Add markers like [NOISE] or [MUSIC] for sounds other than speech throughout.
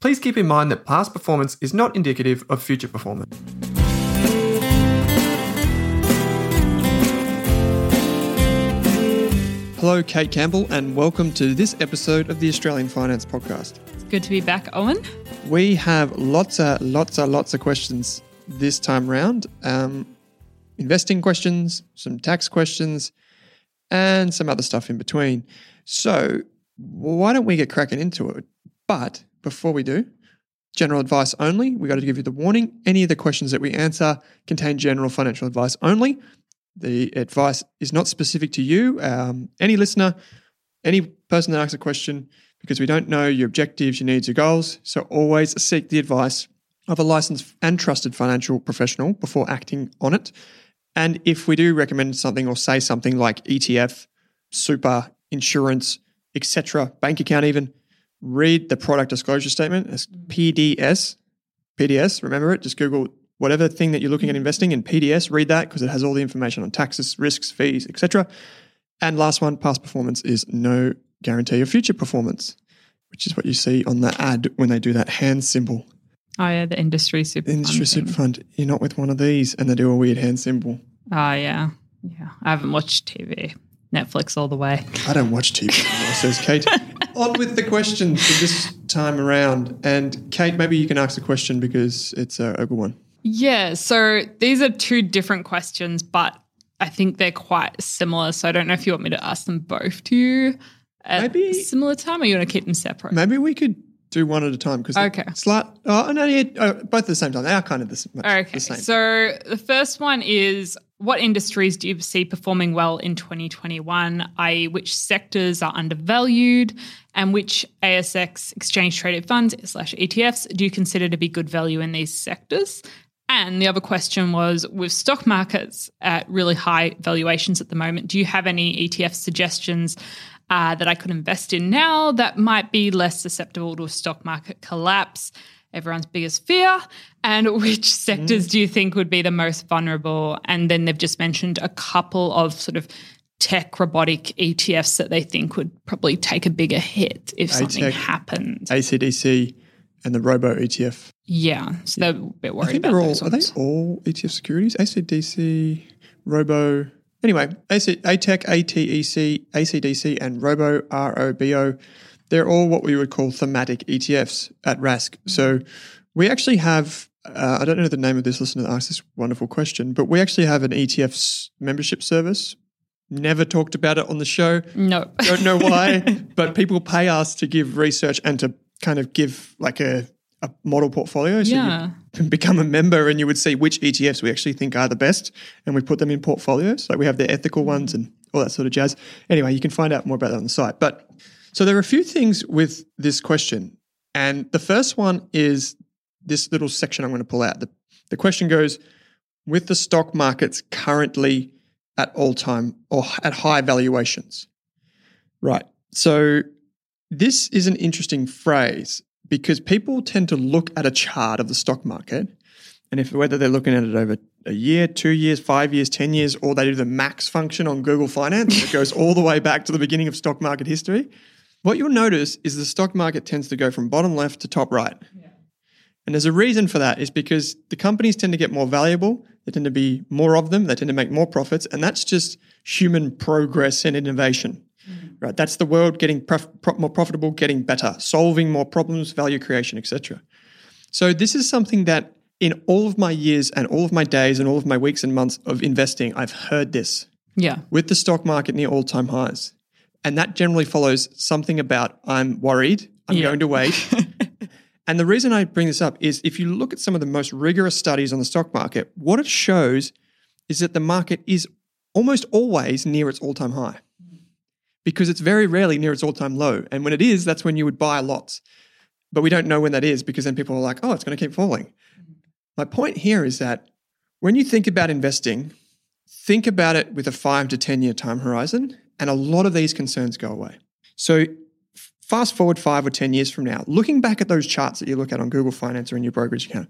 please keep in mind that past performance is not indicative of future performance. Hello, Kate Campbell, and welcome to this episode of the Australian Finance Podcast. It's good to be back, Owen. We have lots of, lots of, lots of questions this time round. Um, investing questions, some tax questions, and some other stuff in between. So, why don't we get cracking into it? But before we do, general advice only. We got to give you the warning. Any of the questions that we answer contain general financial advice only. The advice is not specific to you, um, any listener, any person that asks a question, because we don't know your objectives, your needs, your goals. So always seek the advice of a licensed and trusted financial professional before acting on it. And if we do recommend something or say something like ETF, super, insurance, etc., bank account even, read the product disclosure statement as PDS. PDS, remember it? Just Google whatever thing that you're looking at mm-hmm. investing in PDS, read that because it has all the information on taxes, risks, fees, etc. And last one, past performance is no guarantee of future performance, which is what you see on the ad when they do that hand symbol. Oh yeah, the industry super. The industry super thing. fund. You're not with one of these, and they do a weird hand symbol. Oh yeah, yeah. I haven't watched TV. Netflix all the way. I don't watch TV anymore, says Kate. [LAUGHS] On with the questions for this time around. And Kate, maybe you can ask the question because it's a, a good one. Yeah. So these are two different questions, but I think they're quite similar. So I don't know if you want me to ask them both to you at maybe, similar time or you want to keep them separate? Maybe we could do one at a time because okay, slight. Oh no, yeah, oh, both at the same time. They are kind of the, okay. the same. So the first one is what industries do you see performing well in 2021? I.e., which sectors are undervalued, and which ASX exchange traded funds slash ETFs do you consider to be good value in these sectors? And the other question was with stock markets at really high valuations at the moment, do you have any ETF suggestions uh, that I could invest in now that might be less susceptible to a stock market collapse? Everyone's biggest fear. And which sectors mm. do you think would be the most vulnerable? And then they've just mentioned a couple of sort of tech robotic ETFs that they think would probably take a bigger hit if something happened. ACDC and the Robo ETF. Yeah, so they're a bit worried I think about they're all, Are they all ETF securities? ACDC, Robo. Anyway, AC, ATEC, ATEC, ACDC, and Robo, ROBO, they're all what we would call thematic ETFs at Rask. So we actually have, uh, I don't know the name of this listener that asked this wonderful question, but we actually have an ETF membership service. Never talked about it on the show. No. [LAUGHS] Don't know why, [LAUGHS] but people pay us to give research and to kind of give like a, a model portfolio. So yeah. you become a member and you would see which ETFs we actually think are the best and we put them in portfolios. Like we have the ethical ones and all that sort of jazz. Anyway, you can find out more about that on the site. But so there are a few things with this question. And the first one is this little section I'm going to pull out. The, the question goes with the stock markets currently at all time or at high valuations. Right. So this is an interesting phrase because people tend to look at a chart of the stock market, and if whether they're looking at it over a year, two years, five years, 10 years, or they do the max function on Google Finance, it goes all the way back to the beginning of stock market history. What you'll notice is the stock market tends to go from bottom left to top right. Yeah. And there's a reason for that is because the companies tend to get more valuable, they tend to be more of them, they tend to make more profits, and that's just human progress and innovation mm-hmm. right? That's the world getting prof- more profitable, getting better, solving more problems, value creation, etc. So this is something that in all of my years and all of my days and all of my weeks and months of investing, I've heard this. Yeah. With the stock market near all-time highs. And that generally follows something about I'm worried, I'm yeah. going to wait. [LAUGHS] and the reason I bring this up is if you look at some of the most rigorous studies on the stock market, what it shows is that the market is almost always near its all-time high because it's very rarely near its all time low. And when it is, that's when you would buy lots. But we don't know when that is because then people are like, oh, it's going to keep falling. My point here is that when you think about investing, think about it with a five to 10 year time horizon, and a lot of these concerns go away. So, fast forward five or 10 years from now, looking back at those charts that you look at on Google Finance or in your brokerage account,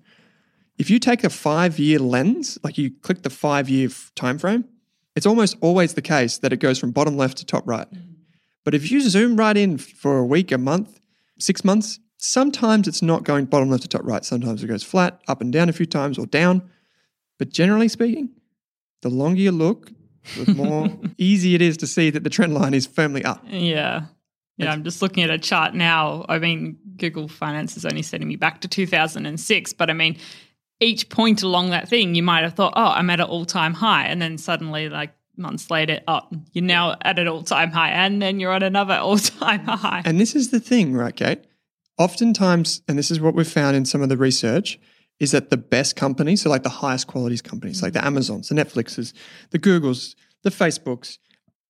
if you take a five year lens, like you click the five year time frame, it's almost always the case that it goes from bottom left to top right. Mm-hmm. But if you zoom right in for a week, a month, six months, sometimes it's not going bottom left to top right. Sometimes it goes flat, up and down a few times, or down. But generally speaking, the longer you look, the more [LAUGHS] easy it is to see that the trend line is firmly up. Yeah. Yeah, I'm just looking at a chart now. I mean, Google Finance is only sending me back to 2006, but I mean, each point along that thing, you might have thought, oh, I'm at an all time high. And then suddenly, like months later, oh, you're now at an all time high. And then you're on another [LAUGHS] all time high. And this is the thing, right, Kate? Oftentimes, and this is what we've found in some of the research, is that the best companies, so like the highest qualities companies, like the mm. Amazons, the Netflixes, the Googles, the Facebooks,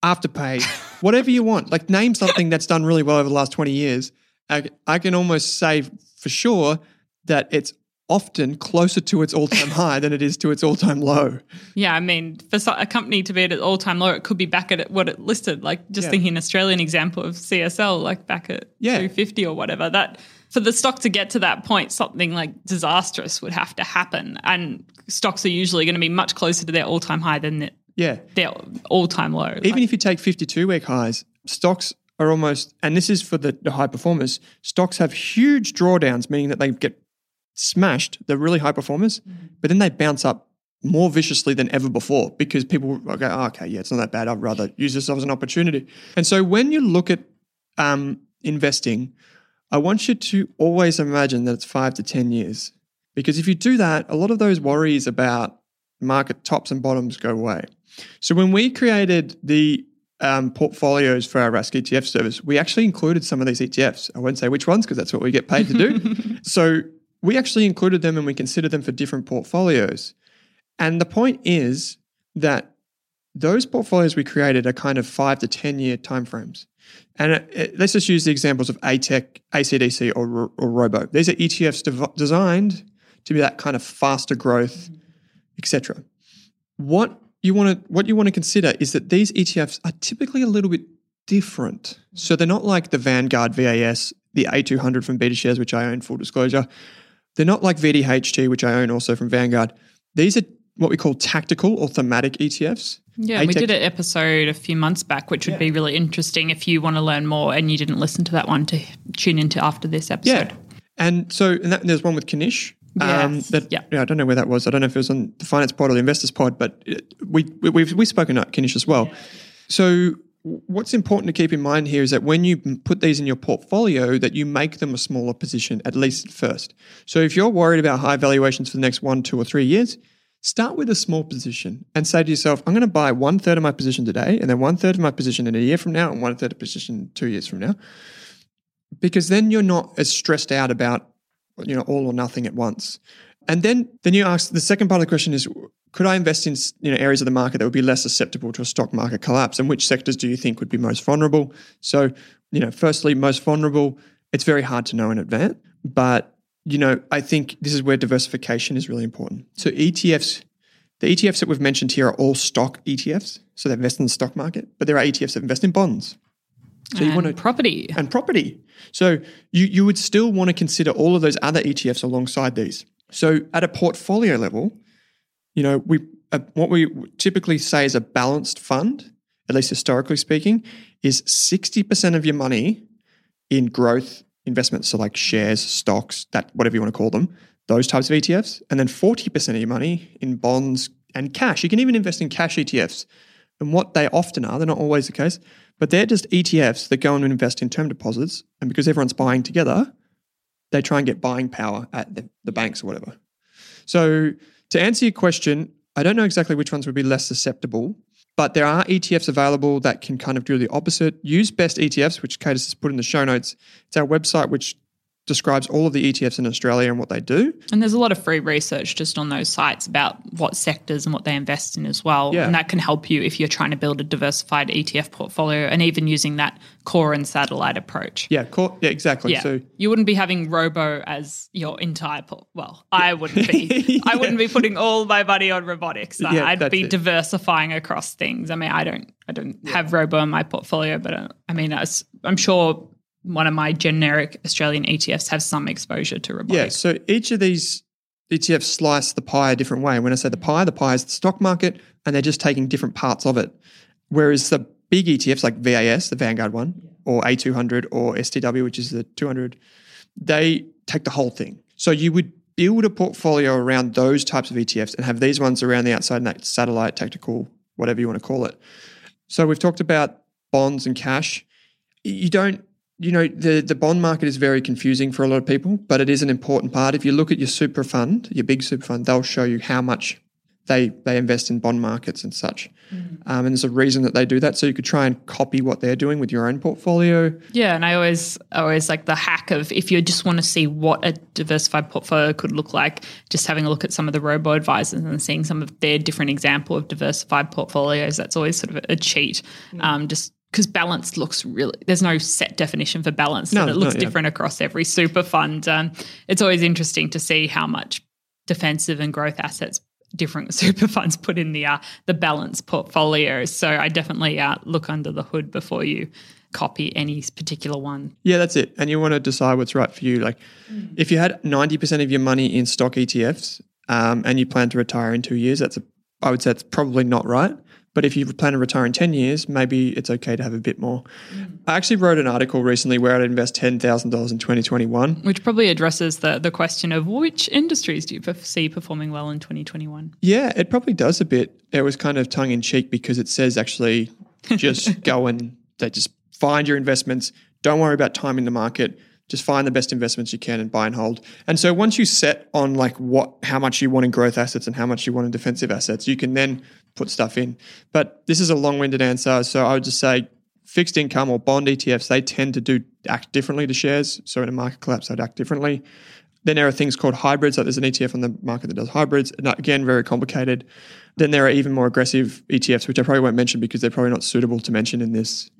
Afterpay, [LAUGHS] whatever you want, like name something that's done really well over the last 20 years. I, I can almost say for sure that it's often closer to its all-time high than it is to its all-time low. Yeah, I mean, for a company to be at its all-time low, it could be back at what it listed. Like just Yeah. thinking an Australian example of CSL, like back at Yeah. 250 or whatever. That for the stock to get to that point, something like disastrous would have to happen, and stocks are usually going to be much closer to their all-time high than the, Yeah. their all-time low. Even if you take 52 week highs, stocks are almost, and this is for the, the high performers, stocks have huge drawdowns, meaning that they get smashed, the really high performers, but then they bounce up more viciously than ever before because people go, oh, okay, yeah, it's not that bad. I'd rather use this as an opportunity. And so when you look at um, investing, I want you to always imagine that it's five to 10 years. Because if you do that, a lot of those worries about market tops and bottoms go away. So when we created the um, portfolios for our Rask ETF service, we actually included some of these ETFs. I won't say which ones because that's what we get paid to do. [LAUGHS] so we actually included them and we considered them for different portfolios. And the point is that those portfolios we created are kind of five to 10 year timeframes. And it, it- let's just use the examples of ATEC, ACDC, or, or Robo. These are ETFs dev- designed to be that kind of faster growth, etc. What you want to what you want to consider is that these ETFs are typically a little bit different. So they're not like the Vanguard VAS, the A200 from BetaShares, which I own. Full disclosure, they're not like VDHG, which I own also from Vanguard. These are what we call tactical or thematic ETFs. Yeah, we did an episode a few months back, which would be really interesting if you want to learn more and you didn't listen to that one to tune into after this episode. Yeah. And so and that, there's one with Kanish. Um, that, Yeah. I don't know where that was. I don't know if it was on the Finance Pod or the Investors Pod, but it, we, we, we've, we've spoken about Kanish as well. So what's important to keep in mind here is that when you put these in your portfolio, that you make them a smaller position, at least at first. So if you're worried about high valuations for the next one, two, or three years, start with a small position and say to yourself, I'm going to buy one third of my position today, and then one third of my position in a year from now, and one third of position two years from now because then you're not as stressed out about you know all or nothing at once. And then then you ask the second part of the question is could i invest in you know areas of the market that would be less susceptible to a stock market collapse and which sectors do you think would be most vulnerable? So you know firstly most vulnerable it's very hard to know in advance but you know i think this is where diversification is really important so etfs the etfs that we've mentioned here are all stock etfs so they invest in the stock market but there are etfs that invest in bonds so you want to property. and property. So you you would still want to consider all of those other ETFs alongside these. So at a portfolio level, you know, we uh, what we typically say is a balanced fund, at least historically speaking, is 60% of your money in growth investments, so like shares, stocks, that whatever you want to call them, those types of ETFs, and then 40% of your money in bonds and cash. You can even invest in cash ETFs. And what they often are, they're not always the case, but they're just ETFs that go and invest in term deposits. And because everyone's buying together, they try and get buying power at the, the banks or whatever. So to answer your question, I don't know exactly which ones would be less susceptible, but there are ETFs available that can kind of do the opposite. Use Best ETFs, which Kate has put in the show notes. It's our website, which describes all of the ETFs in Australia and what they do. And there's a lot of free research just on those sites about what sectors and what they invest in as well. Yeah. And that can help you if you're trying to build a diversified ETF portfolio and even using that core and satellite approach. Yeah, core, yeah, exactly. Yeah. So you wouldn't be having Robo as your entire port. Well, I wouldn't be. [LAUGHS] I wouldn't be putting all my money on robotics. Yeah, I'd be it. diversifying across things. I mean, I don't I don't have Robo in my portfolio, but uh, I mean, as, I'm sure one of my generic Australian ETFs have some exposure to yeah, so each of these ETFs slice the pie a different way. When I say the mm. pie, the pie is the stock market, and they're just taking different parts of it. Whereas the big ETFs like VAS, the Vanguard one, or A200 or STW, which is the 200, they take the whole thing. So you would build a portfolio around those types of ETFs and have these ones around the outside and that satellite, tactical, whatever you want to call it. So we've talked about bonds and cash. You don't, you know, the, the bond market is very confusing for a lot of people, but it is an important part. If you look at your super fund, your big super fund, they'll show you how much they they invest in bond markets and such. Um, and there's a reason that they do that. So you could try and copy what they're doing with your own portfolio. Yeah, and I always I always like the hack of if you just want to see what a diversified portfolio could look like, just having a look at some of the robo advisors and seeing some of their different example of diversified portfolios. That's always sort of a cheat. Um, just because balance looks really there's no set definition for balance No, and it looks yeah. different across every super fund. Um, it's always interesting to see how much defensive and growth assets different [LAUGHS] super funds put in the uh, the balance portfolio. So I definitely uh, look under the hood before you copy any particular one. Yeah, that's it. And you want to decide what's right for you. Like, if you had ninety percent of your money in stock ETFs um, and you plan to retire in two years, that's a, I would say it's probably not right. But if you plan to retire in ten years, maybe it's okay to have a bit more. Mm. I actually wrote an article recently where I'd invest ten thousand dollars in twenty twenty one. Which probably addresses the the question of which industries do you see performing well in 2021? Yeah, it probably does a bit. It was kind of tongue in cheek because it says actually [LAUGHS] just go and they just find your investments. Don't worry about timing the market. Just find the best investments you can and buy and hold. And so once you set on like what how much you want in growth assets and how much you want in defensive assets, you can then put stuff in. But this is a long-winded answer, so I would just say fixed income or bond ETFs, they tend to do act differently to shares. So in a market collapse, they'd act differently. Then there are things called hybrids. Like there's an ETF on the market that does hybrids. And again, very complicated. Then there are even more aggressive ETFs, which I probably won't mention because they're probably not suitable to mention in this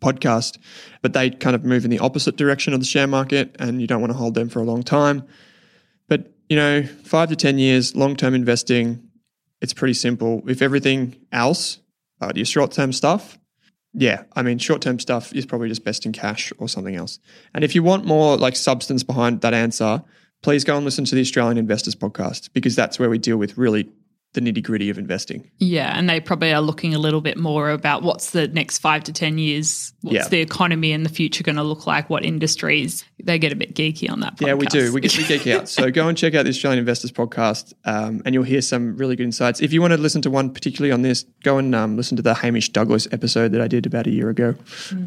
podcast. But they kind of move in the opposite direction of the share market, and you don't want to hold them for a long time. But you know, five to ten years, long-term investing, it's pretty simple. If everything else, uh, your short-term stuff, yeah, I mean, short-term stuff is probably just best in cash or something else. And if you want more like substance behind that answer, please go and listen to the Australian Investors podcast because that's where we deal with really the nitty-gritty of investing. Yeah, and they probably are looking a little bit more about what's the next five to 10 years, what's Yeah. the economy in the future going to look like, what industries. They get a bit geeky on that podcast. Yeah, we do. We get we geek out. So go and check out the Australian Investors podcast, um, and you'll hear some really good insights. If you want to listen to one particularly on this, go and um, listen to the Hamish Douglass episode that I did about a year ago.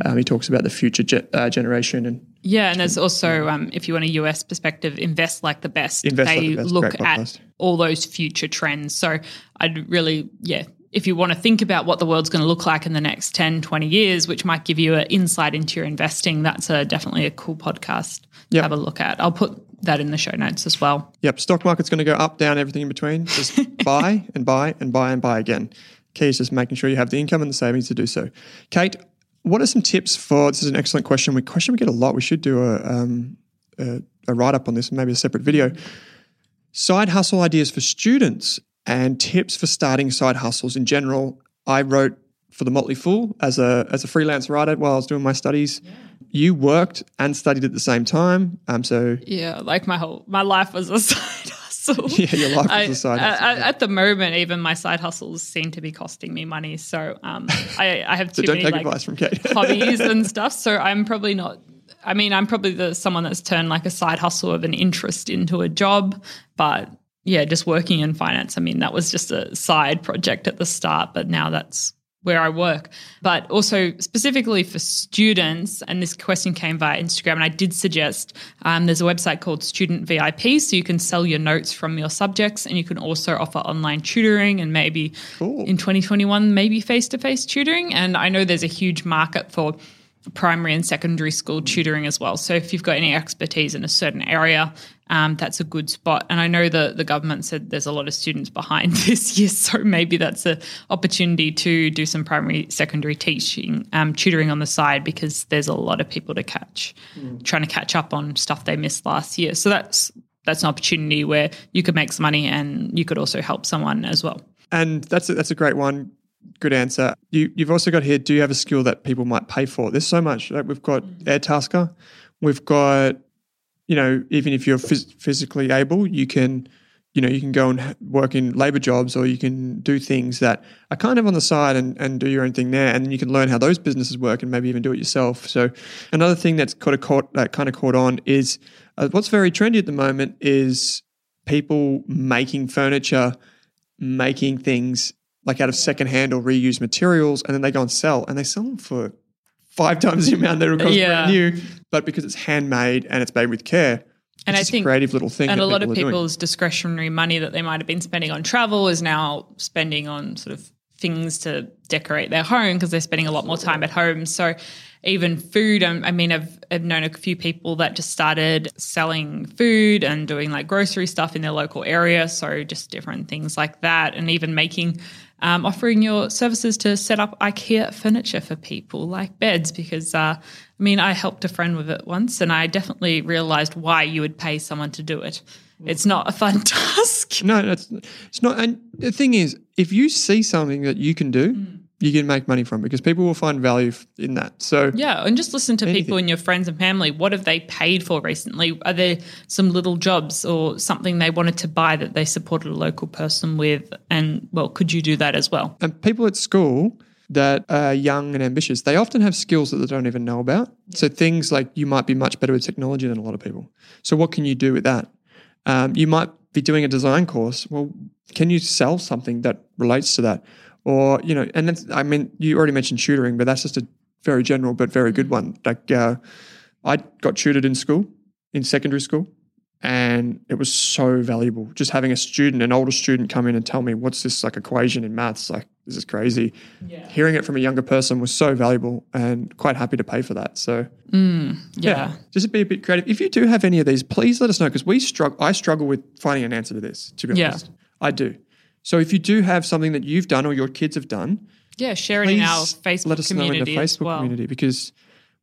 Um, he talks about the future ge- uh, generation and Yeah, and there's also, um, if you want a US perspective, invest like the best. Invest Like they the Best, look at all those future trends. So I'd really, yeah, if you want to think about what the world's going to look like in the next 10, 20 years, which might give you an insight into your investing, that's a, definitely a cool podcast to Yep. have a look at. I'll put that in the show notes as well. Yep, stock market's going to go up, down, everything in between. [LAUGHS] Just buy and buy and buy and buy again. Key is just making sure you have the income and the savings to do so. Kate, what are some tips for? This is an excellent question. We question we get a lot. We should do a um, a, a write up on this, maybe a separate video. Side hustle ideas for students and tips for starting side hustles in general. I wrote for the Motley Fool as a as a freelance writer while I was doing my studies. You worked and studied at the same time. Um, so Yeah, like my whole, my life was a [LAUGHS] side hustle. [LAUGHS] yeah, your life I- a side hustle. I- at the moment, even my side hustles seem to be costing me money. So um, [LAUGHS] I, I have too So many like, advice from Kate. [LAUGHS] hobbies and stuff. So I'm probably not. I mean, I'm probably the someone that's turned like a side hustle of an interest into a job. But yeah, just working in finance. I mean, that was just a side project at the start, but now that's where I work. But also specifically for students, and this question came via Instagram, and I did suggest um, there's a website called Student VIP, so you can sell your notes from your subjects, and you can also offer online tutoring and maybe Cool. in 2021 maybe face-to-face tutoring. And I know there's a huge market for primary and secondary school tutoring as well. So if you've got any expertise in a certain area, um, that's a good spot. And I know the the government said there's a lot of students behind [LAUGHS] this year, so maybe that's an opportunity to do some primary, secondary teaching, um, tutoring on the side because there's a lot of people to catch, mm. trying to catch up on stuff they missed last year. So that's that's an opportunity where you could make some money and you could also help someone as well. And that's a, that's a great one good answer. You, have also got here. Do you have a skill that people might pay for? There's so much. Like we've got mm. Airtasker. We've got, you know, even if you're phys- physically able, you can, you know, you can go and work in labor jobs, or you can do things that are kind of on the side and, and do your own thing there, and you can learn how those businesses work, and maybe even do it yourself. So another thing that's kind of caught that kind of caught on is uh, what's very trendy at the moment is people making furniture, making things like out of secondhand or reused materials, and then they go and sell, and they sell them for five times the amount that it cost yeah. brand new. But because it's handmade and it's made with care, and I think a creative little thing. And a lot of people's discretionary money that they might have been spending on travel is now spending on sort of things to decorate their home because they're spending a lot more time at home. So even food. Um, I mean, I've, I've known a few people that just started selling food and doing like grocery stuff in their local area. So just different things like that, and even making um, offering your services to set up IKEA furniture for people, like beds. Because uh, I mean, I helped a friend with it once, and I definitely realized why you would pay someone to do it. It's not a fun [LAUGHS] task. No, it's, it's not. And the thing is, if you see something that you can do. Mm you can make money from because people will find value in that. So yeah, and just listen to anything. people in your friends and family. What have they paid for recently? Are there some little jobs or something they wanted to buy that they supported a local person with? And well, could you do that as well? And people at school that are young and ambitious, they often have skills that they don't even know about. Yeah. So things like you might be much better with technology than a lot of people. So what can you do with that? Um, you might be doing a design course. Well, can you sell something that relates to that? Or you know, and then I mean, you already mentioned tutoring, but that's just a very general but very good one. Like uh, I got tutored in school, in secondary school, and it was so valuable. Just having a student, an older student, come in and tell me what's this like equation in maths, like this is crazy. Yeah. Hearing it from a younger person was so valuable, and quite happy to pay for that. So mm, yeah. yeah, just be a bit creative. If you do have any of these, please let us know because we struggle. I struggle with finding an answer to this. To be yeah. honest, I do. So if you do have something that you've done or your kids have done, yeah, share it in our Facebook let us community know in the Facebook well. community because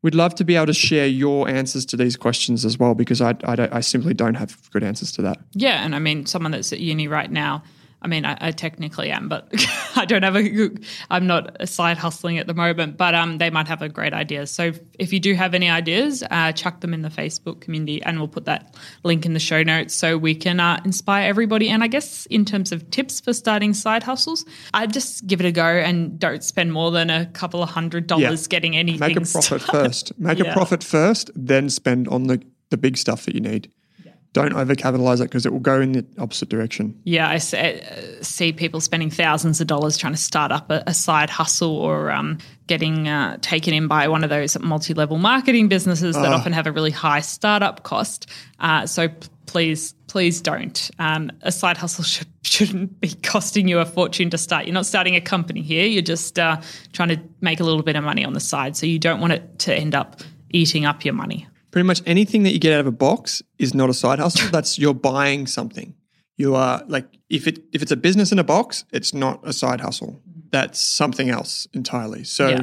we'd love to be able to share your answers to these questions as well because I, I, I simply don't have good answers to that. Yeah, and I mean, someone that's at uni right now I mean, I, I, technically am, but [LAUGHS] I don't have a. I'm not side hustling at the moment, but um, they might have a great idea. So if you do have any ideas, uh, chuck them in the Facebook community, and we'll put that link in the show notes so we can uh, inspire everybody. And I guess in terms of tips for starting side hustles, I just give it a go and don't spend more than a couple of hundred dollars yeah. getting anything. Make a profit started. first. Make [LAUGHS] yeah. a profit first, then spend on the the big stuff that you need don't overcapitalize it because it will go in the opposite direction. Yeah, I uh, see people spending thousands of dollars trying to start up a, a side hustle or um, getting uh, taken in by one of those multi-level marketing businesses that uh, often have a really high startup cost. Uh, so please, please don't. Um, a side hustle should, shouldn't be costing you a fortune to start. You're not starting a company here. You're just uh, trying to make a little bit of money on the side. So you don't want it to end up eating up your money pretty much anything that you get out of a box is not a side hustle. [LAUGHS] That's you're buying something. You are like if it if it's a business in a box, it's not a side hustle. That's something else entirely. So yeah.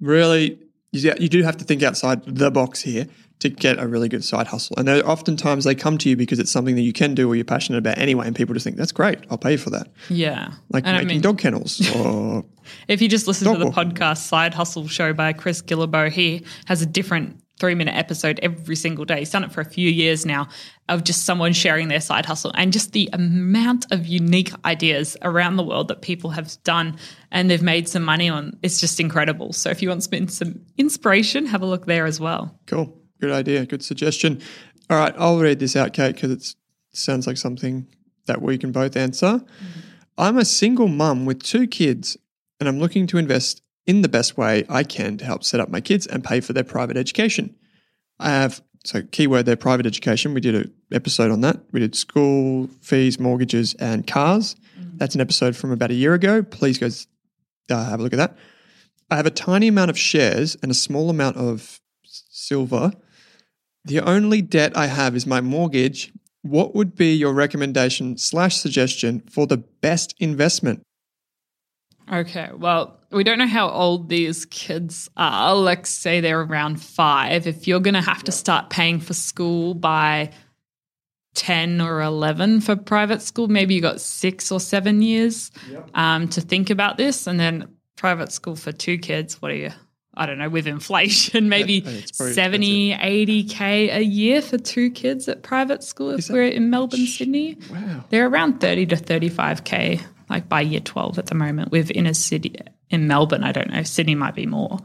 really, you, you do have to think outside the box here to get a really good side hustle. And oftentimes they come to you because it's something that you can do or you're passionate about anyway, and people just think that's great. I'll pay for that. Yeah, like and making I mean, dog kennels [LAUGHS] or. if you just listen to the walking. podcast Side Hustle Show by Chris Guillebeau, he has a different three minute episode every single day. He's done it for a few years now of just someone sharing their side hustle and just the amount of unique ideas around the world that people have done and they've made some money on. It's just incredible. So if you want some inspiration, have a look there as well. Cool. Good idea. Good suggestion. All right. I'll read this out, Kate, because it sounds like something that we can both answer. Mm-hmm. I'm a single mum with two kids and I'm looking to invest in the best way I can to help set up my kids and pay for their private education. I have, so keyword there, private education. We did an episode on that. We did school fees, mortgages, and cars. Mm-hmm. That's an episode from about a year ago. Please go uh, have a look at that. I have a tiny amount of shares and a small amount of silver. The only debt I have is my mortgage. What would be your recommendation slash suggestion for the best investment? Okay, well, we don't know how old these kids are. Let's say they're around five. If you're going to have to start paying for school by 10 or 11 for private school, maybe you got six or seven years um, to think about this. And then private school for two kids, what are you? I don't know, with inflation, [LAUGHS] maybe probably 70, 80K a year for two kids at private school if that- we're in Melbourne, Sydney. Wow. They're around 30 to 35K, like by year 12 at the moment. With inner city in Melbourne, I don't know. Sydney might be more.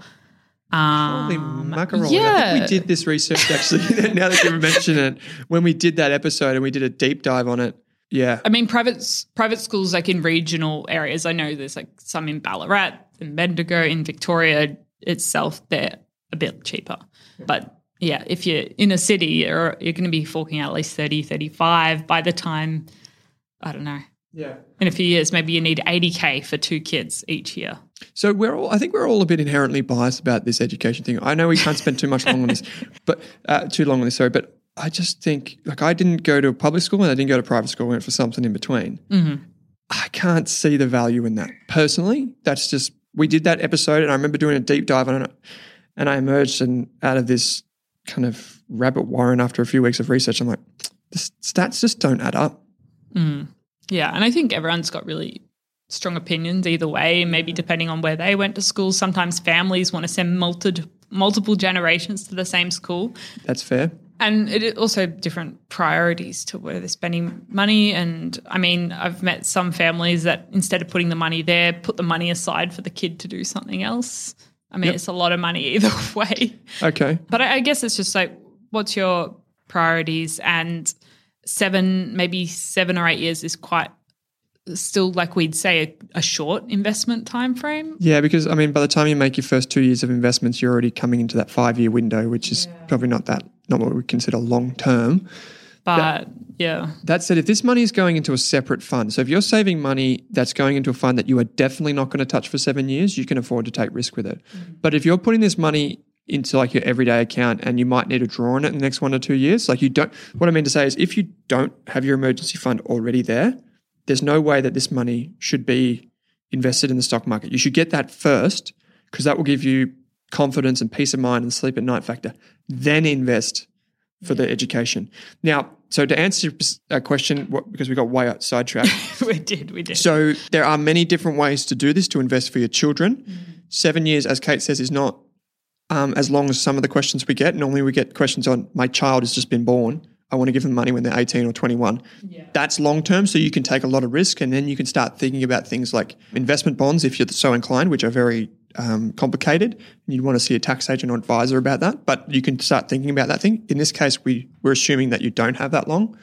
Um, I think yeah. we did this research actually, [LAUGHS] now that you mention it, when we did that episode and we did a deep dive on it. Yeah. I mean, private private schools like in regional areas. I know there's like some in Ballarat, in Bendigo, in Victoria itself. They're a bit cheaper, but yeah, if you're in a city, you're, you're going to be forking out at least 30, 35 by the time. I don't know. Yeah. In a few years, maybe you need 80k for two kids each year. So we're all, I think we're all a bit inherently biased about this education thing. I know we can't spend too much long on this, [LAUGHS] but uh, too long on this, sorry. But I just think, like, I didn't go to a public school and I didn't go to private school. I went for something in between. I can't see the value in that personally. That's just we did that episode, and I remember doing a deep dive on it, and I emerged and out of this kind of rabbit warren after a few weeks of research. I'm like, the stats just don't add up. Yeah, and I think everyone's got really strong opinions either way, maybe depending on where they went to school. Sometimes families want to send multi- multiple generations to the same school. That's fair. And it also different priorities to where they're spending money. And I mean, I've met some families that instead of putting the money there, put the money aside for the kid to do something else. I mean, Yep. it's a lot of money [LAUGHS] either way. Okay. But I, I guess it's just like, what's your priorities? And seven, maybe seven or eight years is quite still, like we'd say, a, a short investment time frame. Yeah, because I mean, by the time you make your first two years of investments, you're already coming into that five year window, which is probably not that not what we consider long term. But yeah, That said, if this money is going into a separate fund, so if you're saving money that's going into a fund that you are definitely not going to touch for seven years, you can afford to take risk with it. Mm-hmm. But if you're putting this money into like your everyday account and you might need to draw on it in the next one or two years, like you don't, what I mean to say is if you don't have your emergency fund already there, there's no way that this money should be invested in the stock market. You should get that first because that will give you confidence and peace of mind and sleep at night factor. Then invest for the education. Now, so to answer your uh, question, what, because we got way out sidetracked. [LAUGHS] we did, we did. so there are many different ways to do this to invest for your children. Seven years, as Kate says, is not um, as long as some of the questions we get. Normally, we get questions on my child has just been born. I want to give them money when they're 18 or 21. That's long term, so you can take a lot of risk, and then you can start thinking about things like investment bonds if you're so inclined, which are very um, complicated. You'd want to see a tax agent or advisor about that, but you can start thinking about that thing. In this case, we we're assuming that you don't have that long.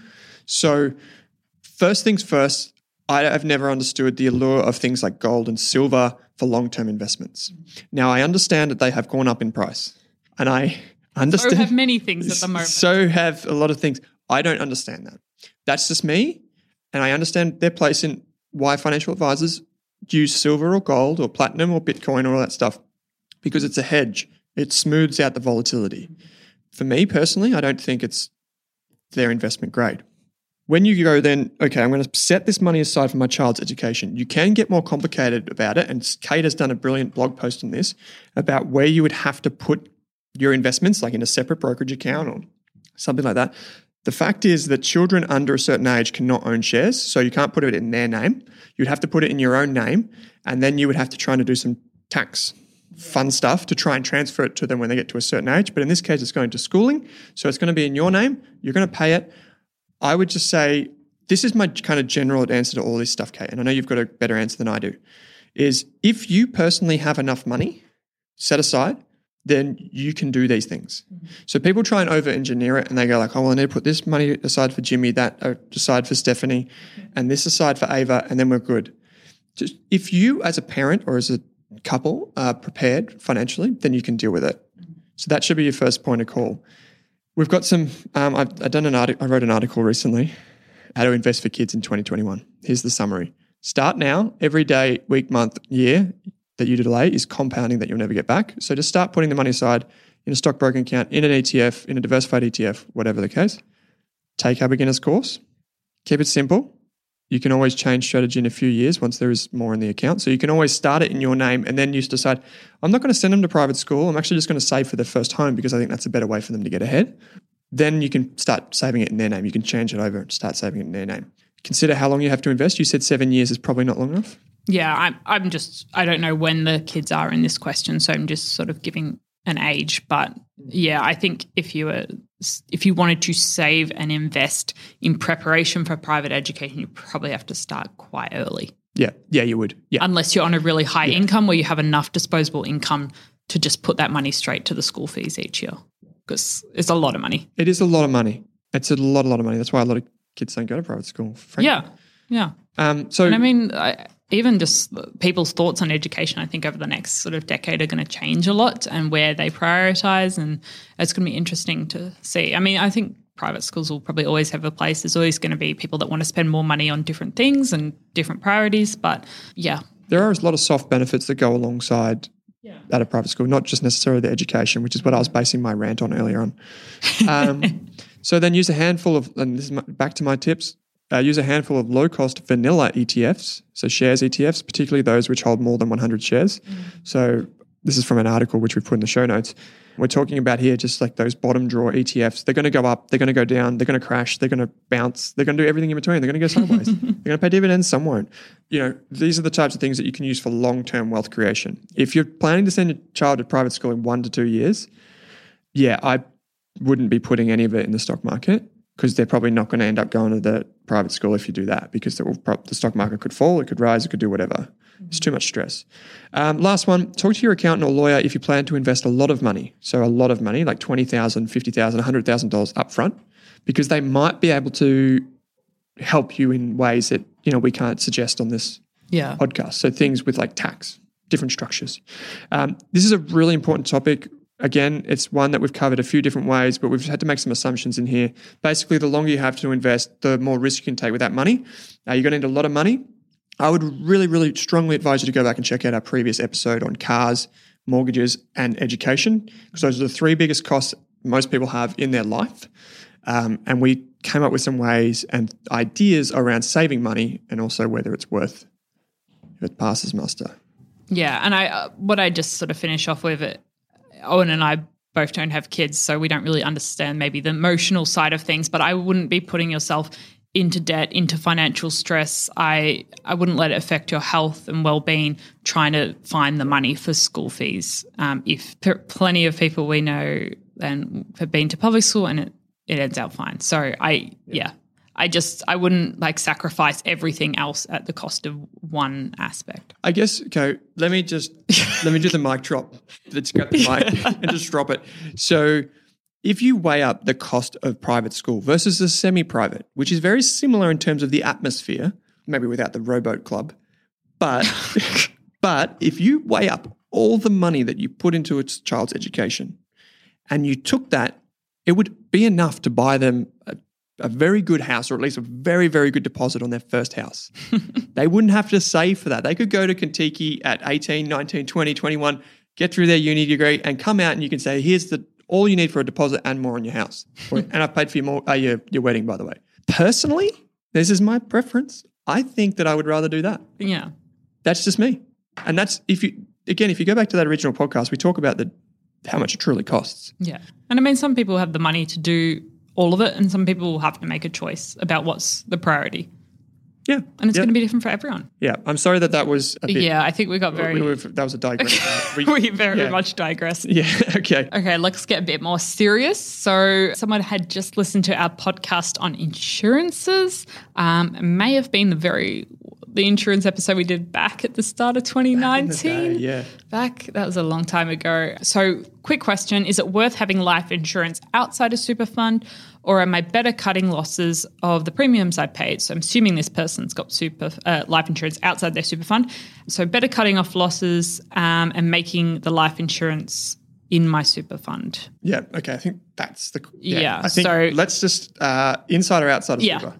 So, first things first, I have never understood the allure of things like gold and silver for long term investments. Now, I understand that they have gone up in price, and I understand. So have many things at the [LAUGHS] moment. So have a lot of things. I don't understand that. That's just me, and I understand their place in why financial advisors use silver or gold or platinum or Bitcoin or all that stuff because it's a hedge. It smooths out the volatility. For me personally, I don't think it's their investment grade. When you go, then, okay, I'm going to set this money aside for my child's education. You can get more complicated about it. And Kate has done a brilliant blog post on this about where you would have to put your investments, like in a separate brokerage account or something like that. The fact is that children under a certain age cannot own shares, so you can't put it in their name. You'd have to put it in your own name, and then you would have to try and do some tax fun stuff to try and transfer it to them when they get to a certain age. But in this case, it's going to schooling, so it's going to be in your name. You're going to pay it. I would just say this is my kind of general answer to all this stuff, Kate, and I know you've got a better answer than I do. Is if you personally have enough money set aside, then you can do these things. Mm-hmm. So people try and over engineer it and they go like, oh, well, I need to put this money aside for Jimmy, that uh, aside for Stephanie, mm-hmm. and this aside for Ava, and then we're good. Just if you as a parent or as a couple are prepared financially, then you can deal with it. Mm-hmm. So that should be your first point of call. We've got some, um, I've, I've done an article, I wrote an article recently, how to invest for kids in 2021. Here's the summary. Start now, every day, week, month, year, that you delay is compounding that you'll never get back. So just start putting the money aside in a stockbroking account, in an ETF, in a diversified ETF, whatever the case. Take our beginner's course. Keep it simple. You can always change strategy in a few years once there is more in the account. So you can always start it in your name and then you decide, I'm not going to send them to private school. I'm actually just going to save for their first home because I think that's a better way for them to get ahead. Then you can start saving it in their name. You can change it over and start saving it in their name. Consider how long you have to invest. You said seven years is probably not long enough. Yeah, I'm, I'm just, I don't know when the kids are in this question. So I'm just sort of giving an age. But yeah, I think if you were, if you wanted to save and invest in preparation for private education, you probably have to start quite early. Yeah, yeah, you would. Yeah, Unless you're on a really high income where you have enough disposable income to just put that money straight to the school fees each year. Because it's a lot of money. it is a lot of money. It's a lot, a lot of money. That's why a lot of kids don't go to private school. frankly. Yeah. Yeah. Um, so And I mean, I, even just people's thoughts on education, I think over the next sort of decade are going to change a lot and where they prioritize. And it's going to be interesting to see. I mean, I think private schools will probably always have a place. There's always going to be people that want to spend more money on different things and different priorities. But yeah, there are a lot of soft benefits that go alongside Yeah. at a private school, not just necessarily the education, which is what I was basing my rant on earlier on. [LAUGHS] Um, so then use a handful of, and this is my, back to my tips, uh, use a handful of low cost vanilla ETFs, so shares ETFs, particularly those which hold more than 100 shares. So this is from an article which we put in the show notes. We're talking about here just like those bottom drawer ETFs. They're going to go up, they're going to go down, they're going to crash, they're going to bounce, they're going to do everything in between. They're going to go sideways. [LAUGHS] they're going to pay dividends, some won't. You know, these are the types of things that you can use for long term wealth creation. If you're planning to send your child to private school in one to two years, yeah, I wouldn't be putting any of it in the stock market because they're probably not going to end up going to the private school if you do that because the, the stock market could fall, it could rise, it could do whatever. It's too much stress. Um, last one, talk to your accountant or lawyer if you plan to invest a lot of money. So a lot of money, like $20,000, $50,000, $100,000 up front, because they might be able to help you in ways that, you know, we can't suggest on this yeah. podcast. So things with like tax, different structures. Um, this is a really important topic. Again, it's one that we've covered a few different ways, but we've had to make some assumptions in here. Basically, the longer you have to invest, the more risk you can take with that money. You're going to need a lot of money. I would really, really strongly advise you to go back and check out our previous episode on cars, mortgages, and education, because those are the three biggest costs most people have in their life. Um, and we came up with some ways and ideas around saving money and also whether it's worth if it passes muster. Yeah, and I uh, what I just sort of finish off with it. Owen and I both don't have kids, so we don't really understand maybe the emotional side of things. But I wouldn't be putting yourself into debt, into financial stress. I I wouldn't let it affect your health and well being. Trying to find the money for school fees. Um, if p- plenty of people we know and have been to public school and it it ends out fine. So I yeah. I just I wouldn't like sacrifice everything else at the cost of one aspect. I guess okay. Let me just let me do the mic drop. Let's grab the mic [LAUGHS] and just drop it. So, if you weigh up the cost of private school versus a semi-private, which is very similar in terms of the atmosphere, maybe without the rowboat club, but [LAUGHS] but if you weigh up all the money that you put into a child's education, and you took that, it would be enough to buy them a, a very good house or at least a very, very good deposit on their first house. [LAUGHS] they wouldn't have to save for that. They could go to Kentucky at 18, 19, 20, 21, get through their uni degree and come out and you can say, here's the all you need for a deposit and more on your house. [LAUGHS] and I've paid for your, more, uh, your, your wedding, by the way. Personally, this is my preference. I think that I would rather do that. Yeah. That's just me. And that's if you, again, if you go back to that original podcast, we talk about the how much it truly costs. Yeah. And I mean, some people have the money to do all of it, and some people will have to make a choice about what's the priority. Yeah. And it's yeah. going to be different for everyone. Yeah. I'm sorry that that was a bit. Yeah. I think we got very, we were- that was a digression. [LAUGHS] We- [LAUGHS] we very yeah. much digress. Yeah. [LAUGHS] Okay. Okay, let's get a bit more serious. So, someone had just listened to our podcast on insurances. Um, may have been the very the insurance episode we did back at the start of 2019. day, yeah. Back, that was a long time ago. So, quick question Is it worth having life insurance outside a super fund, or am I better cutting losses of the premiums I paid? So, I'm assuming this person's got super uh, life insurance outside their super fund. So, better cutting off losses um, and making the life insurance in my super fund. Yeah. Okay. I think that's the. Yeah, I think so- let's just uh, inside or outside of Yeah. super.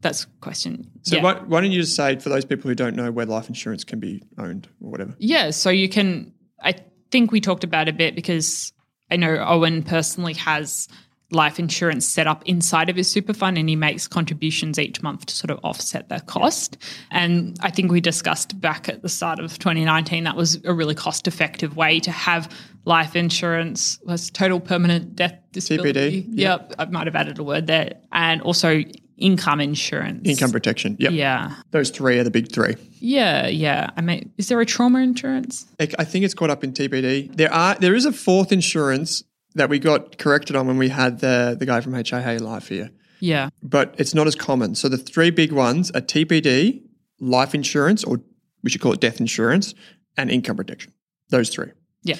That's question. So Yeah. why, why don't you just say for those people who don't know where life insurance can be owned or whatever? Yeah, so you can. I think we talked about it a bit because I know Owen personally has life insurance set up inside of his super fund and he makes contributions each month to sort of offset that cost. And I think we discussed back at the start of 2019 that was a really cost effective way to have life insurance was total permanent death disability. yeah. Yep, I might have added a word there. And also income insurance. Income protection. Yep. Yeah. Those three are the big three. Yeah, yeah. I mean, is there a trauma insurance? I I think it's caught up in TPD. There are there is a fourth insurance that we got corrected on when we had the the guy from HIA live here, Yeah. but it's not as common. So the three big ones are TPD, life insurance, or we should call it death insurance, and income protection. Those three. Yeah.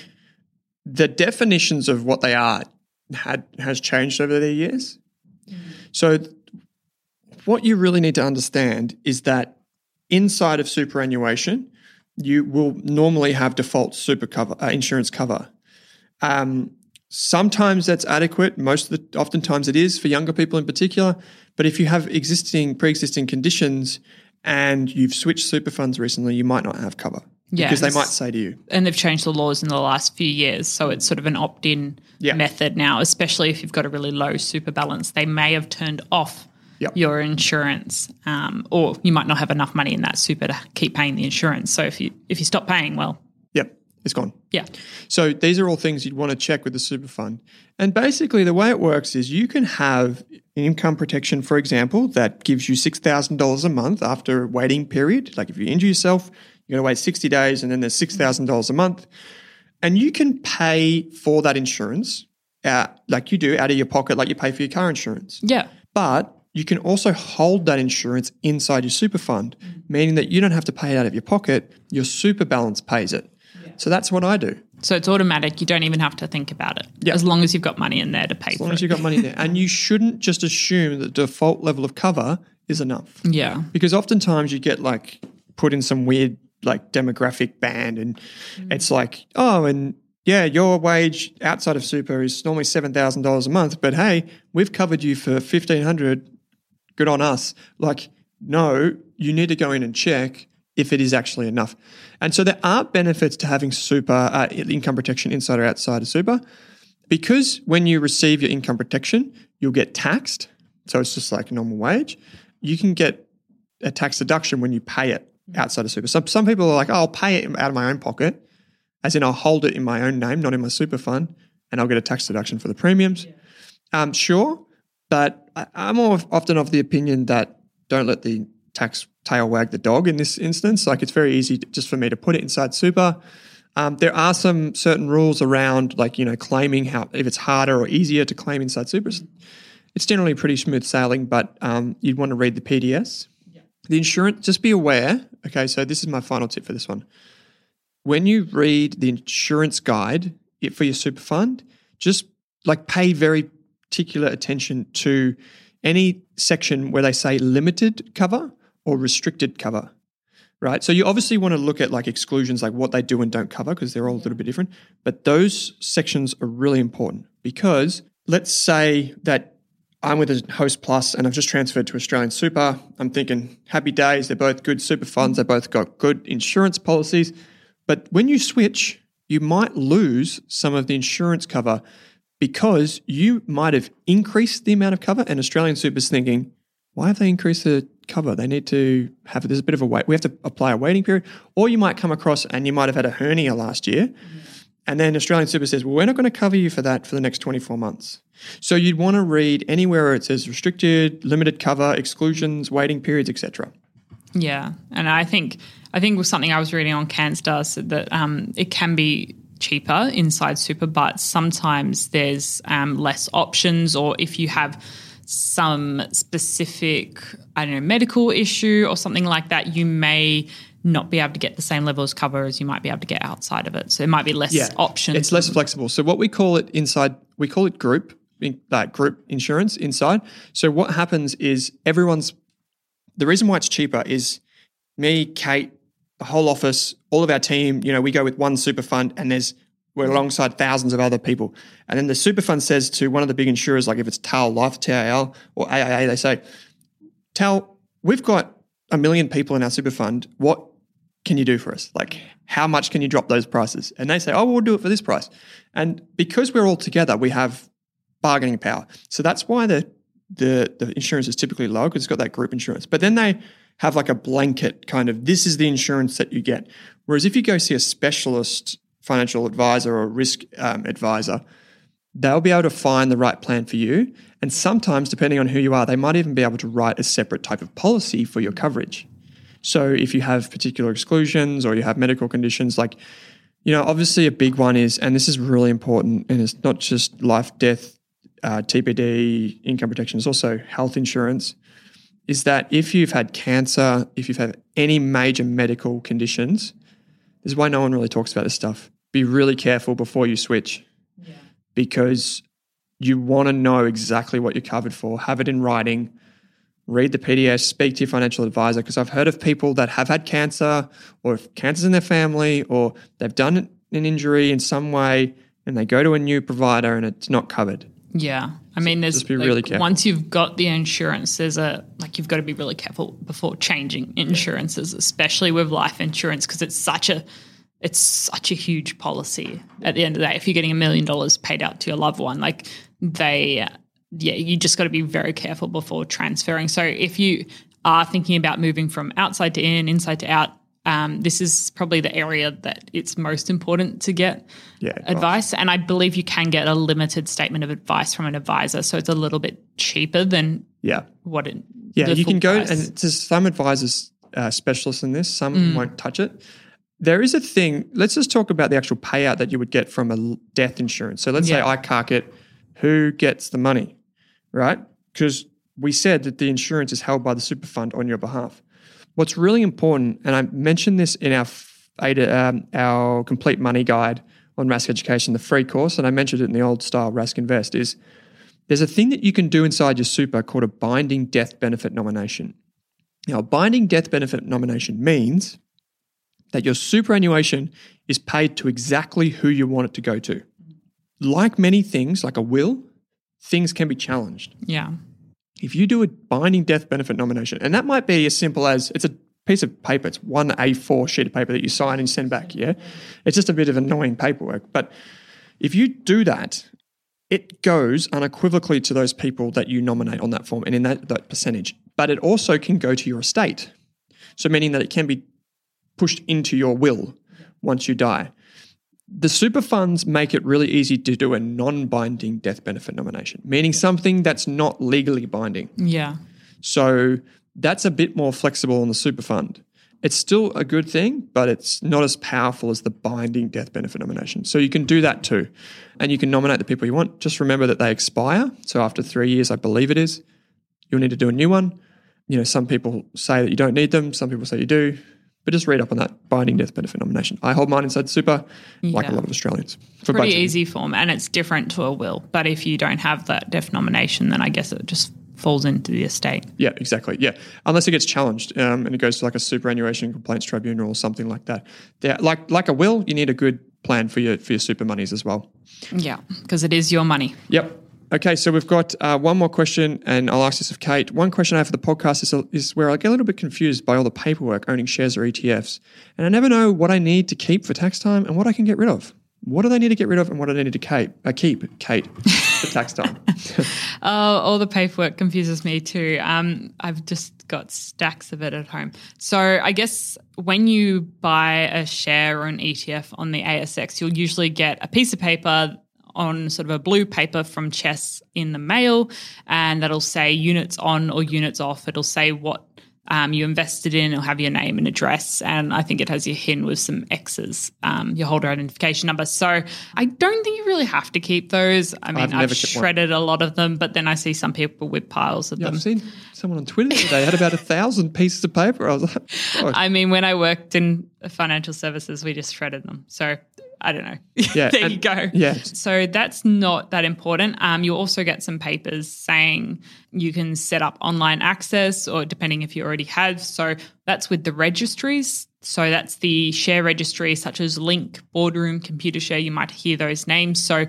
The definitions of what they are had has changed over the years. So what you really need to understand is that inside of superannuation, you will normally have default super cover uh, insurance cover. Um, sometimes that's adequate. Most of the oftentimes it is for younger people in particular. But if you have existing pre-existing conditions and you've switched super funds recently, you might not have cover Yeah, because they might say to you, and they've changed the laws in the last few years. So it's sort of an opt in Yeah. method now, especially if you've got a really low super balance. They may have turned off Yep. your insurance, um, or you might not have enough money in that super to keep paying the insurance. So if you if you stop paying, well, "Yep, it's gone." yeah, So these are all things you'd want to check with the super fund. And basically, the way it works is you can have income protection, for example, that gives you $6,000 a month after a waiting period. Like if you injure yourself, you're going to wait 60 days and then there's $6,000 a month. And you can pay for that insurance out, like you do out of your pocket, like you pay for your car insurance. yeah, But you can also hold that insurance inside your super fund, mm. meaning that you don't have to pay it out of your pocket. Your super balance pays it. So that's what I do. so it's automatic. You don't even have to think about it, Yeah. as long as you've got money in there to pay As for long it. as you've got money there. And you shouldn't just assume that the default level of cover is enough. yeah, Because oftentimes you get like put in some weird like demographic band and mm. it's like, oh, and yeah, your wage outside of super is normally seven thousand dollars a month, but hey, we've covered you for fifteen hundred. Good on us. Like, no, you need to go in and check if it is actually enough. And so there are benefits to having super uh, income protection inside or outside of super because when you receive your income protection, you'll get taxed. So it's just like a normal wage. You can get a tax deduction when you pay it outside of super. Some some people are like, oh, I'll pay it out of my own pocket, as in I'll hold it in my own name, not in my super fund, and I'll get a tax deduction for the premiums. Um, sure, but I'm more often of the opinion that don't let the tax tail wag the dog in this instance. Like it's very easy to, just for me to put it inside super. Um, there are some certain rules around, like you know, claiming how if it's harder or easier to claim inside super. It's generally pretty smooth sailing, but um, you'd want to read the PDS. The insurance, just be aware. Okay, so this is my final tip for this one. When you read the insurance guide for your super fund, just like pay very particular attention to any section where they say limited cover or restricted cover. Right. So you obviously want to look at like exclusions, like what they do and don't cover, because they're all a little bit different. But those sections are really important because let's say that I'm with a Host Plus and I've just transferred to Australian Super. I'm thinking happy days. They're both good super funds. They both got good insurance policies. But when you switch, you might lose some of the insurance cover because you might have increased the amount of cover and Australian Super's thinking, why have they increased the cover? They need to have there's a bit of a wait. We have to apply a waiting period. Or you might come across and you might have had a hernia last year. And then Australian Super says, well, we're not going to cover you for that for the next 24 months. So you'd want to read anywhere where it says restricted, limited cover, exclusions, waiting periods, etc. Yeah, and I think I think was something I was reading on CanStar said that um, it can be cheaper inside super, but sometimes there's um, less options, or if you have some specific I don't know medical issue or something like that, you may not be able to get the same levels of cover as you might be able to get outside of it. So there might be less options. It's less flexible. So what we call it inside, we call it group, in- uh, group insurance inside. So what happens is everyone's, the reason why it's cheaper is me, Kate, the whole office, all of our team, you know, we go with one super fund and there's, we're mm. alongside thousands of other people. And then the super fund says to one of the big insurers, like if it's TAL Life, TAL or AIA, they say, TAL, we've got a million people in our super fund. What can you do for us? Like, how much can you drop those prices? And they say, oh, we'll do it for this price. And because we're all together, we have bargaining power. So that's why the the the insurance is typically low because it's got that group insurance. But then they have like a blanket kind of this is the insurance that you get. Whereas if you go see a specialist financial advisor or risk um, advisor, they'll be able to find the right plan for you. And sometimes, depending on who you are, they might even be able to write a separate type of policy for your coverage. So if you have particular exclusions or you have medical conditions, like, you know, obviously a big one is, and this is really important, and it's not just life, death, uh, TPD, income protection, it's also health insurance, is that if you've had cancer, if you've had any major medical conditions, this is why no one really talks about this stuff. Be really careful before you switch yeah. because you want to know exactly what you're covered for, have it in writing, read the PDS, speak to your financial advisor. Because I've heard of people that have had cancer or if cancer's in their family or they've done an injury in some way and they go to a new provider and it's not covered. Yeah. I mean, there's Just be really careful. once you've got the insurance, there's a like you've got to be really careful before changing insurances, especially with life insurance because it's such a it's such a huge policy at the end of the day. If you're getting a million dollars paid out to your loved one, like they yeah, you just got to be very careful before transferring. So if you are thinking about moving from outside to in, inside to out, um, this is probably the area that it's most important to get yeah, advice. And I believe you can get a limited statement of advice from an advisor, so it's a little bit cheaper than yeah what it. Yeah, you can go price. and there's some advisors uh, specialists in this. Some mm. won't touch it. There is a thing. Let's just talk about the actual payout that you would get from a death insurance. So let's yeah. say I cark it. Who gets the money? right? Because we said that the insurance is held by the super fund on your behalf. What's really important, and I mentioned this in our um, our complete money guide on Rask Education, the free course, and I mentioned it in the old style Rask Invest, is there's a thing that you can do inside your super called a binding death benefit nomination. Now, a binding death benefit nomination means that your superannuation is paid to exactly who you want it to go to. Like many things, like a will, things can be challenged. Yeah. If you do a binding death benefit nomination, and that might be as simple as it's a piece of paper, it's one A4 sheet of paper that you sign and send back, yeah? It's just a bit of annoying paperwork. But if you do that, it goes unequivocally to those people that you nominate on that form and in that, that percentage. But it also can go to your estate. So, meaning that it can be pushed into your will once you die the super funds make it really easy to do a non binding death benefit nomination, meaning something that's not legally binding. Yeah. So that's a bit more flexible on the super fund. It's still a good thing, but it's not as powerful as the binding death benefit nomination. So you can do that too. And you can nominate the people you want. Just remember that they expire. So after three years, I believe it is, you'll need to do a new one. You know, some people say that you don't need them, some people say you do. But just read up on that binding death benefit nomination. I hold mine inside super, yeah. like a lot of Australians. For Pretty budgeting. easy form, and it's different to a will. But if you don't have that death nomination, then I guess it just falls into the estate. Yeah, exactly. Yeah, unless it gets challenged um, and it goes to like a superannuation complaints tribunal or something like that. Yeah, like like a will, you need a good plan for your for your super monies as well. Yeah, because it is your money. Yep. Okay, so we've got uh, one more question, and I'll ask this of Kate. One question I have for the podcast is, is where I get a little bit confused by all the paperwork owning shares or ETFs, and I never know what I need to keep for tax time and what I can get rid of. What do they need to get rid of, and what do they need to keep? Uh, keep, Kate, for tax time. [LAUGHS] oh, all the paperwork confuses me too. Um, I've just got stacks of it at home. So I guess when you buy a share or an ETF on the ASX, you'll usually get a piece of paper on sort of a blue paper from CHESS in the mail, and that'll say units on or units off. It'll say what um, you invested in. It'll have your name and address, and I think it has your HIN with some X's, um, your holder identification number. So I don't think you really have to keep those. I mean, I've, I've shredded a lot of them, but then I see some people with piles of yeah, them. I've seen someone on Twitter today had about a thousand pieces of paper. I was like, [LAUGHS] oh. I mean, when I worked in financial services, we just shredded them. So I don't know. [LAUGHS] Yeah, there and, you go. Yeah. So that's not that important. Um, you also get some papers saying you can set up online access, or depending if you already have. So that's with the registries. So that's the share registry, such as Link, Boardroom, Computershare. You might hear those names. So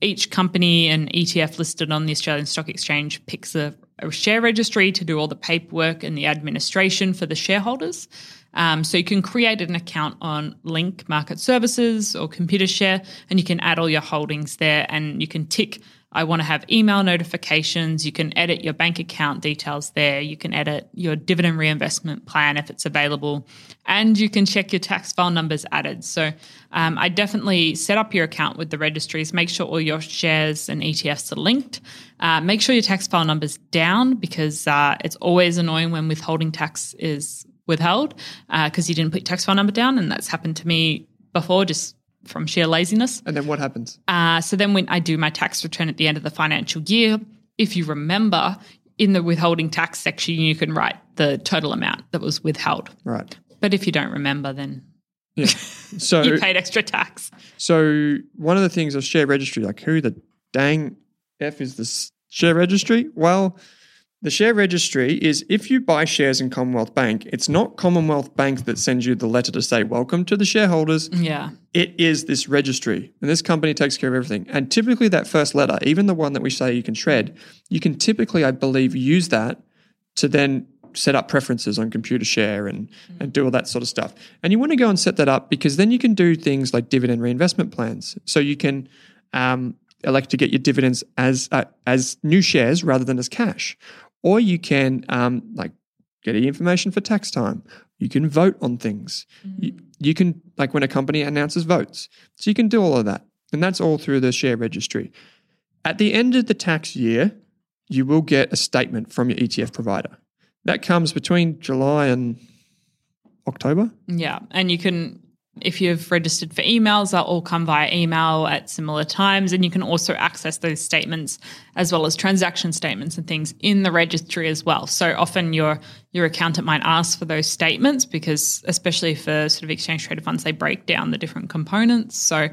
each company and ETF listed on the Australian Stock Exchange picks a a share registry to do all the paperwork and the administration for the shareholders. Um, so you can create an account on Link Market Services or Computershare, and you can add all your holdings there, and you can tick. I want to have email notifications. You can edit your bank account details there. You can edit your dividend reinvestment plan if it's available. And you can check your tax file numbers added. So um, I definitely set up your account with the registries. Make sure all your shares and ETFs are linked. Uh, make sure your tax file number's down because uh, it's always annoying when withholding tax is withheld because uh, you didn't put your tax file number down. And that's happened to me before, just from sheer laziness. And then what happens? Uh, so then when I do my tax return at the end of the financial year, if you remember, in the withholding tax section, you can write the total amount that was withheld. Right. But if you don't remember, then yeah. [LAUGHS] So you paid extra tax. So one of the things of share registry, like who the dang f is this share registry? Well, the share registry is if you buy shares in Commonwealth Bank, it's not Commonwealth Bank that sends you the letter to say, Welcome to the shareholders. Yeah. It is this registry, and this company takes care of everything. And typically, that first letter, even the one that we say you can shred, you can typically, I believe, use that to then set up preferences on Computershare and, mm-hmm. and do all that sort of stuff. And you want to go and set that up because then you can do things like dividend reinvestment plans. So you can um, elect to get your dividends as uh, as new shares rather than as cash or you can um, like get information for tax time. You can vote on things. Mm. You, you can like when a company announces votes. So you can do all of that, and that's all through the share registry. At the end of the tax year, you will get a statement from your ETF provider. That comes between July and October. Yeah, and you can if you've registered for emails, they'll all come via email at similar times. And you can also access those statements as well as transaction statements and things in the registry as well. So often your your accountant might ask for those statements because especially for sort of exchange traded funds, they break down the different components. So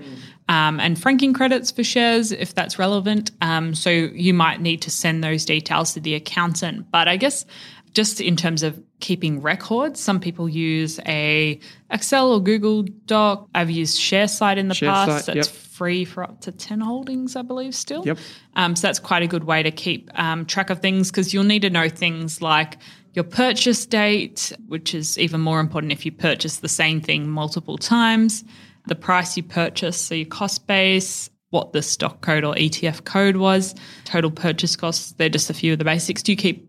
um, and franking credits for shares if that's relevant. Um, so you might need to send those details to the accountant. But I guess just in terms of keeping records, some people use a Excel or Google Doc. I've used Sharesight in the past. That's yep. free for up to 10 holdings, I believe, still. Yep. Um, so that's quite a good way to keep um, track of things because you'll need to know things like your purchase date, which is even more important if you purchase the same thing multiple times, the price you purchase, so your cost base, what the stock code or ETF code was, total purchase costs. They're just a few of the basics. Do you keep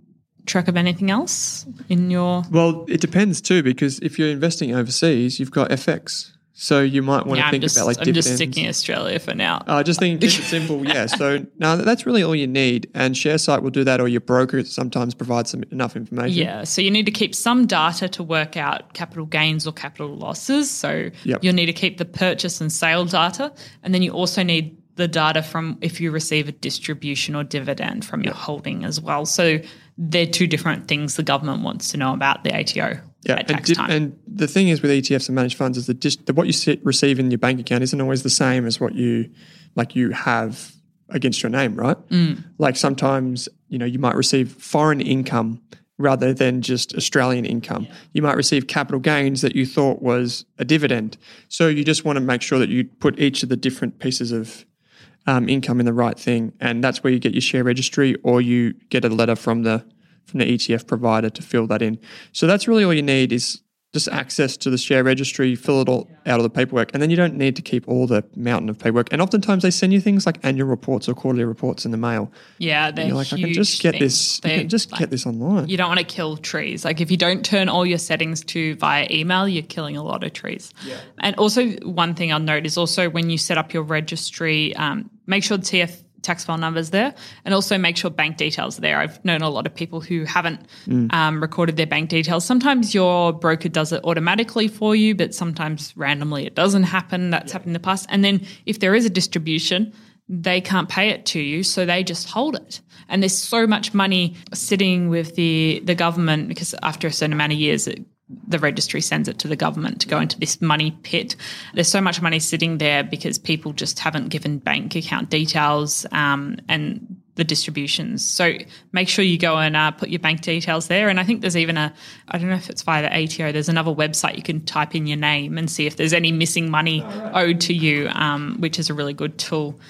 track of anything else in your? Well, it depends too, because if you're investing overseas, you've got FX. So you might want yeah, to think just, about like I'm dividends. just sticking Australia for now. I uh, just think keep it simple. Yeah. So [LAUGHS] now that's really all you need, and Sharesight will do that, or your broker sometimes provides some enough information. Yeah. So you need to keep some data to work out capital gains or capital losses. So yep. you'll need to keep the purchase and sale data, and then you also need the data from if you receive a distribution or dividend from your yep. holding as well. So they're two different things the government wants to know about the ATO. Yeah, and, di- and, the thing is with ETFs and managed funds is that just what you sit, receive in your bank account isn't always the same as what you like you have against your name, right? Mm. Like sometimes you know you might receive foreign income rather than just Australian income. Yeah. You might receive capital gains that you thought was a dividend. So you just want to make sure that you put each of the different pieces of um, income in the right thing, and that's where you get your share registry, or you get a letter from the from the ETF provider to fill that in. So that's really all you need is just access to the share registry, fill it all out of the paperwork, and then you don't need to keep all the mountain of paperwork. And oftentimes they send you things like annual reports or quarterly reports in the mail. Yeah, they're you're like, I can just get this. I can just like, get this online. You don't want to kill trees. Like if you don't turn all your settings to via email, you're killing a lot of trees. Yeah. And also, one thing I'll note is also when you set up your registry, um, make sure the TF tax file numbers there and also make sure bank details are there. I've known a lot of people who haven't mm. um, recorded their bank details. Sometimes your broker does it automatically for you, but sometimes randomly it doesn't happen. That's yeah. happened in the past. And then if there is a distribution, they can't pay it to you, so they just hold it. And there's so much money sitting with the the government because after a certain amount of years, it the registry sends it to the government to go into this money pit. There's so much money sitting there because people just haven't given bank account details um, and the distributions. So make sure you go and uh, put your bank details there. And I think there's even a, I don't know if it's via the ATO, there's another website you can type in your name and see if there's any missing money oh, right. owed to you, um, which is a really good tool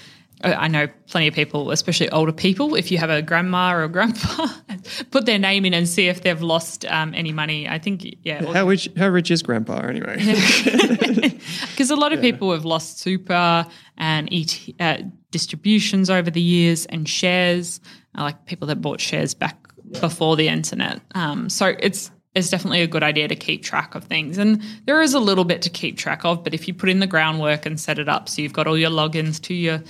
I know plenty of people, especially older people, if you have a grandma or a grandpa, [LAUGHS] put their name in and see if they've lost um, any money. I think, yeah. How rich, how rich is grandpa anyway? Because [LAUGHS] [LAUGHS] a lot of people have lost super and ET, uh, distributions over the years and shares, uh, like people that bought shares back before the internet. Um, so it's it's definitely a good idea to keep track of things. And there is a little bit to keep track of, but if you put in the groundwork and set it up so you've got all your logins to your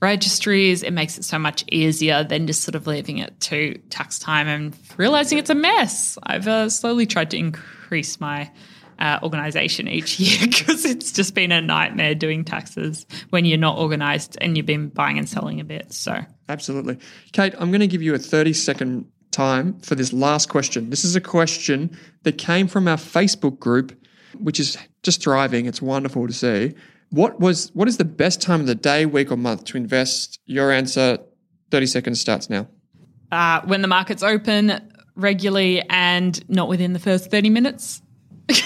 registries, it makes it so much easier than just sort of leaving it to tax time and realizing it's a mess. I've uh, slowly tried to increase my uh, organization each [LAUGHS] year because it's just been a nightmare doing taxes when you're not organized and you've been buying and selling a bit. So, absolutely. Kate, I'm going to give you a 30 second time for this last question. This is a question that came from our Facebook group, which is just thriving. It's wonderful to see. What was what is the best time of the day, week, or month to invest? Your answer, 30 seconds starts now. Uh, when the market's open regularly and not within the first 30 minutes.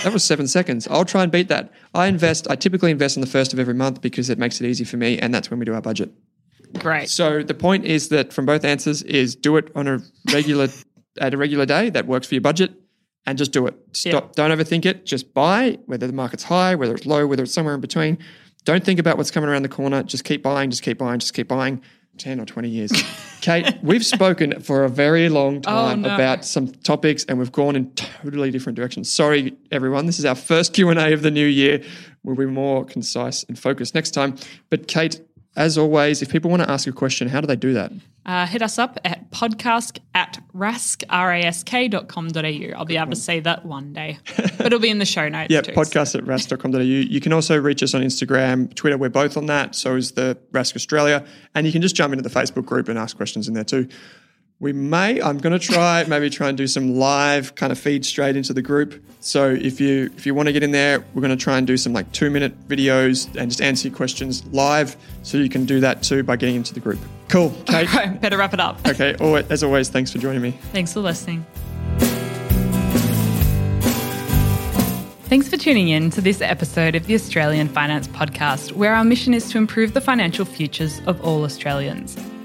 that was seven seconds. I'll try and beat that. I invest, I typically invest on the first of every month because it makes it easy for me, and that's when we do our budget. Great. So the point is that from both answers is do it on a regular [LAUGHS] at a regular day that works for your budget and just do it. Stop. Don't overthink it. Just buy whether the market's high, whether it's low, whether it's somewhere in between. Don't think about what's coming around the corner. Just keep buying, just keep buying, just keep buying. 10 or 20 years. [LAUGHS] Kate, we've spoken for a very long oh, time oh, no. about some topics and we've gone in totally different directions. Sorry everyone, this is our first Q&A of the new year. We'll be more concise and focused next time. But Kate, as always, if people want to ask a question, how do they do that? Uh, hit us up at podcast at rask, rask.com.au. I'll be able to say that one day, [LAUGHS] but it'll be in the show notes. yeah, too, podcast so. at rask.com.au. You can also reach us on Instagram, Twitter. We're both on that. So is the Rask Australia. And you can just jump into the Facebook group and ask questions in there too. We may. I'm going to try [LAUGHS] maybe try and do some live kind of feed straight into the group. So if you if you want to get in there, we're going to try and do some like two minute videos and just answer your questions live. So you can do that too by getting into the group. Cool, [LAUGHS] Kate. better wrap it up. okay. As always, thanks for joining me. Thanks for listening. Thanks for tuning in to this episode of the Australian Finance Podcast, where our mission is to improve the financial futures of all Australians.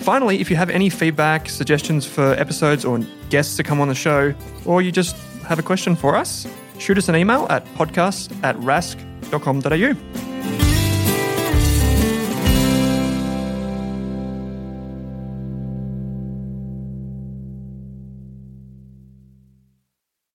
Finally, if you have any feedback, suggestions for episodes or guests to come on the show, or you just have a question for us, shoot us an email at podcast at rask.com.au.